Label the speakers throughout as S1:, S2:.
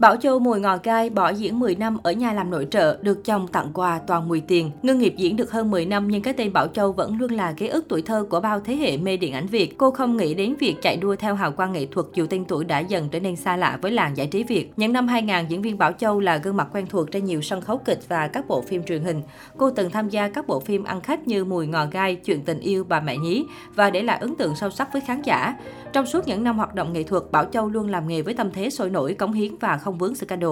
S1: Bảo Châu mùi ngò gai bỏ diễn 10 năm ở nhà làm nội trợ, được chồng tặng quà toàn mùi tiền. Ngưng nghiệp diễn được hơn 10 năm nhưng cái tên Bảo Châu vẫn luôn là ký ức tuổi thơ của bao thế hệ mê điện ảnh Việt. Cô không nghĩ đến việc chạy đua theo hào quang nghệ thuật dù tên tuổi đã dần trở nên xa lạ với làng giải trí Việt. Những năm 2000, diễn viên Bảo Châu là gương mặt quen thuộc trên nhiều sân khấu kịch và các bộ phim truyền hình. Cô từng tham gia các bộ phim ăn khách như Mùi ngò gai, Chuyện tình yêu, Bà mẹ nhí và để lại ấn tượng sâu sắc với khán giả. Trong suốt những năm hoạt động nghệ thuật, Bảo Châu luôn làm nghề với tâm thế sôi nổi, cống hiến và không vướng scandal.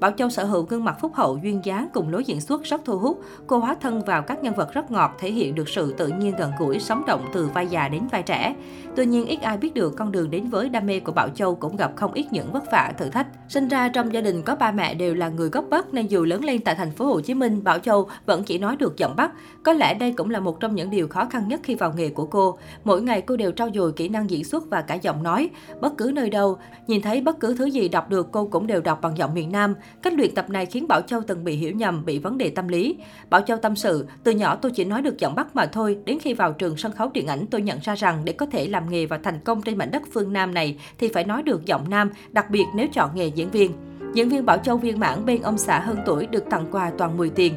S1: Bảo Châu sở hữu gương mặt phúc hậu, duyên dáng cùng lối diễn xuất rất thu hút. Cô hóa thân vào các nhân vật rất ngọt, thể hiện được sự tự nhiên gần gũi, sống động từ vai già đến vai trẻ. Tuy nhiên, ít ai biết được con đường đến với đam mê của Bảo Châu cũng gặp không ít những vất vả, thử thách. Sinh ra trong gia đình có ba mẹ đều là người gốc Bắc nên dù lớn lên tại thành phố Hồ Chí Minh, Bảo Châu vẫn chỉ nói được giọng Bắc. Có lẽ đây cũng là một trong những điều khó khăn nhất khi vào nghề của cô. Mỗi ngày cô đều trau dồi kỹ năng diễn xuất và cả giọng nói. Bất cứ nơi đâu, nhìn thấy bất cứ thứ gì đọc được cô cũng đều đều đọc bằng giọng miền Nam. Cách luyện tập này khiến Bảo Châu từng bị hiểu nhầm, bị vấn đề tâm lý. Bảo Châu tâm sự, từ nhỏ tôi chỉ nói được giọng Bắc mà thôi, đến khi vào trường sân khấu điện ảnh tôi nhận ra rằng để có thể làm nghề và thành công trên mảnh đất phương Nam này thì phải nói được giọng Nam, đặc biệt nếu chọn nghề diễn viên. Diễn viên Bảo Châu viên mãn bên ông xã hơn tuổi được tặng quà toàn 10 tiền.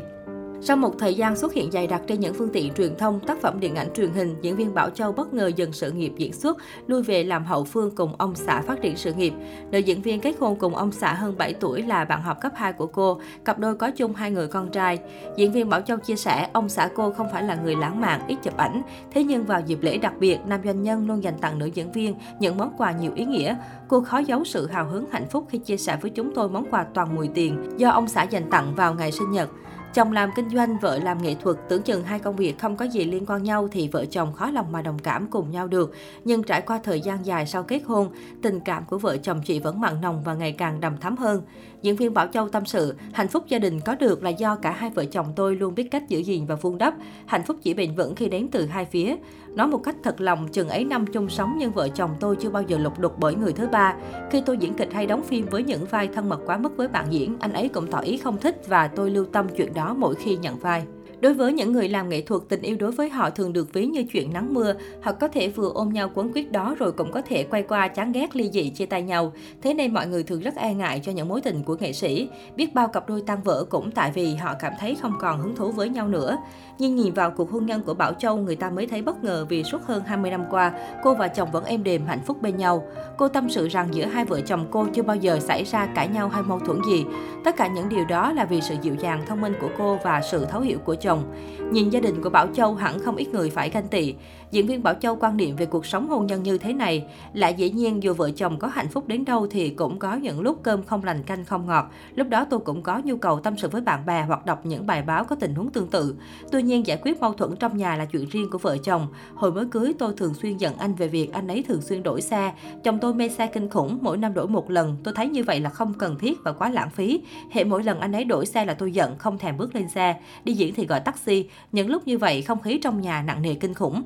S1: Sau một thời gian xuất hiện dày đặc trên những phương tiện truyền thông, tác phẩm điện ảnh truyền hình, diễn viên Bảo Châu bất ngờ dừng sự nghiệp diễn xuất, lui về làm hậu phương cùng ông xã phát triển sự nghiệp. Nữ diễn viên kết hôn cùng ông xã hơn 7 tuổi là bạn học cấp 2 của cô, cặp đôi có chung hai người con trai. Diễn viên Bảo Châu chia sẻ, ông xã cô không phải là người lãng mạn, ít chụp ảnh. Thế nhưng vào dịp lễ đặc biệt, nam doanh nhân luôn dành tặng nữ diễn viên những món quà nhiều ý nghĩa. Cô khó giấu sự hào hứng hạnh phúc khi chia sẻ với chúng tôi món quà toàn mùi tiền do ông xã dành tặng vào ngày sinh nhật. Chồng làm kinh doanh, vợ làm nghệ thuật, tưởng chừng hai công việc không có gì liên quan nhau thì vợ chồng khó lòng mà đồng cảm cùng nhau được. Nhưng trải qua thời gian dài sau kết hôn, tình cảm của vợ chồng chị vẫn mặn nồng và ngày càng đầm thắm hơn. Diễn viên Bảo Châu tâm sự, hạnh phúc gia đình có được là do cả hai vợ chồng tôi luôn biết cách giữ gìn và vun đắp. Hạnh phúc chỉ bền vững khi đến từ hai phía. Nói một cách thật lòng, chừng ấy năm chung sống nhưng vợ chồng tôi chưa bao giờ lục đục bởi người thứ ba. Khi tôi diễn kịch hay đóng phim với những vai thân mật quá mức với bạn diễn, anh ấy cũng tỏ ý không thích và tôi lưu tâm chuyện đó mỗi khi nhận vai. Đối với những người làm nghệ thuật, tình yêu đối với họ thường được ví như chuyện nắng mưa. Họ có thể vừa ôm nhau quấn quyết đó rồi cũng có thể quay qua chán ghét ly dị chia tay nhau. Thế nên mọi người thường rất e ngại cho những mối tình của nghệ sĩ. Biết bao cặp đôi tan vỡ cũng tại vì họ cảm thấy không còn hứng thú với nhau nữa. Nhưng nhìn vào cuộc hôn nhân của Bảo Châu, người ta mới thấy bất ngờ vì suốt hơn 20 năm qua, cô và chồng vẫn êm đềm hạnh phúc bên nhau. Cô tâm sự rằng giữa hai vợ chồng cô chưa bao giờ xảy ra cãi nhau hay mâu thuẫn gì. Tất cả những điều đó là vì sự dịu dàng, thông minh của cô và sự thấu hiểu của chồng chồng. Nhìn gia đình của Bảo Châu hẳn không ít người phải ganh tị. Diễn viên Bảo Châu quan niệm về cuộc sống hôn nhân như thế này. là dĩ nhiên dù vợ chồng có hạnh phúc đến đâu thì cũng có những lúc cơm không lành canh không ngọt. Lúc đó tôi cũng có nhu cầu tâm sự với bạn bè hoặc đọc những bài báo có tình huống tương tự. Tuy nhiên giải quyết mâu thuẫn trong nhà là chuyện riêng của vợ chồng. Hồi mới cưới tôi thường xuyên giận anh về việc anh ấy thường xuyên đổi xe. Chồng tôi mê xe kinh khủng, mỗi năm đổi một lần. Tôi thấy như vậy là không cần thiết và quá lãng phí. Hệ mỗi lần anh ấy đổi xe là tôi giận, không thèm bước lên xe. Đi diễn thì gọi taxi. Những lúc như vậy không khí trong nhà nặng nề kinh khủng.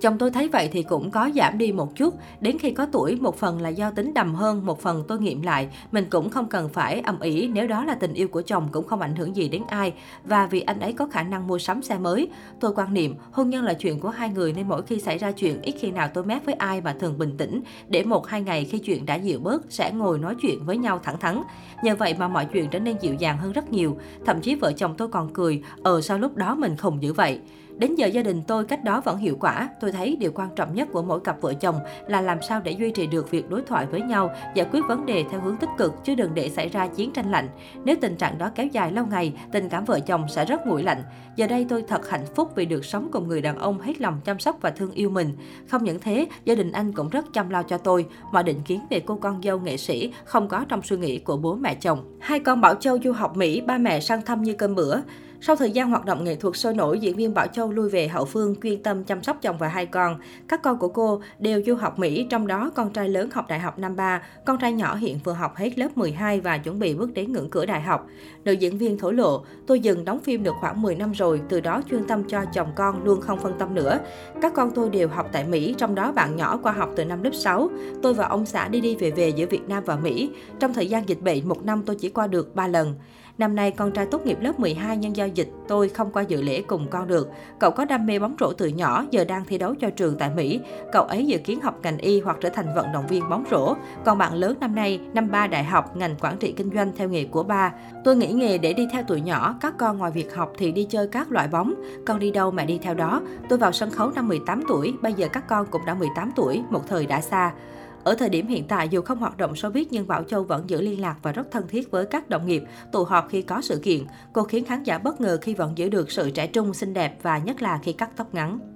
S1: Chồng tôi thấy vậy thì cũng có giảm đi một chút. Đến khi có tuổi, một phần là do tính đầm hơn, một phần tôi nghiệm lại, mình cũng không cần phải âm ỉ nếu đó là tình yêu của chồng cũng không ảnh hưởng gì đến ai. Và vì anh ấy có khả năng mua sắm xe mới, tôi quan niệm hôn nhân là chuyện của hai người nên mỗi khi xảy ra chuyện ít khi nào tôi mép với ai mà thường bình tĩnh. Để một hai ngày khi chuyện đã dịu bớt sẽ ngồi nói chuyện với nhau thẳng thắn. Nhờ vậy mà mọi chuyện trở nên dịu dàng hơn rất nhiều. Thậm chí vợ chồng tôi còn cười, ờ sao lúc đó mình khùng dữ vậy. Đến giờ gia đình tôi cách đó vẫn hiệu quả. Tôi thấy điều quan trọng nhất của mỗi cặp vợ chồng là làm sao để duy trì được việc đối thoại với nhau, giải quyết vấn đề theo hướng tích cực chứ đừng để xảy ra chiến tranh lạnh. Nếu tình trạng đó kéo dài lâu ngày, tình cảm vợ chồng sẽ rất nguội lạnh. Giờ đây tôi thật hạnh phúc vì được sống cùng người đàn ông hết lòng chăm sóc và thương yêu mình. Không những thế, gia đình anh cũng rất chăm lo cho tôi. Mọi định kiến về cô con dâu nghệ sĩ không có trong suy nghĩ của bố mẹ chồng. Hai con Bảo Châu du học Mỹ, ba mẹ sang thăm như cơm bữa. Sau thời gian hoạt động nghệ thuật sôi nổi, diễn viên Bảo Châu lui về hậu phương chuyên tâm chăm sóc chồng và hai con. Các con của cô đều du học Mỹ, trong đó con trai lớn học đại học năm 3, con trai nhỏ hiện vừa học hết lớp 12 và chuẩn bị bước đến ngưỡng cửa đại học. Nữ diễn viên thổ lộ, tôi dừng đóng phim được khoảng 10 năm rồi, từ đó chuyên tâm cho chồng con luôn không phân tâm nữa. Các con tôi đều học tại Mỹ, trong đó bạn nhỏ qua học từ năm lớp 6. Tôi và ông xã đi đi về về giữa Việt Nam và Mỹ. Trong thời gian dịch bệnh, một năm tôi chỉ qua được 3 lần. Năm nay, con trai tốt nghiệp lớp 12 nhưng do dịch, tôi không qua dự lễ cùng con được. Cậu có đam mê bóng rổ từ nhỏ, giờ đang thi đấu cho trường tại Mỹ. Cậu ấy dự kiến học ngành y hoặc trở thành vận động viên bóng rổ. Còn bạn lớn năm nay, năm ba đại học, ngành quản trị kinh doanh theo nghề của ba. Tôi nghĩ nghề để đi theo tuổi nhỏ, các con ngoài việc học thì đi chơi các loại bóng. Con đi đâu mẹ đi theo đó. Tôi vào sân khấu năm 18 tuổi, bây giờ các con cũng đã 18 tuổi, một thời đã xa. Ở thời điểm hiện tại, dù không hoạt động showbiz nhưng Bảo Châu vẫn giữ liên lạc và rất thân thiết với các đồng nghiệp, tụ họp khi có sự kiện. Cô khiến khán giả bất ngờ khi vẫn giữ được sự trẻ trung, xinh đẹp và nhất là khi cắt tóc ngắn.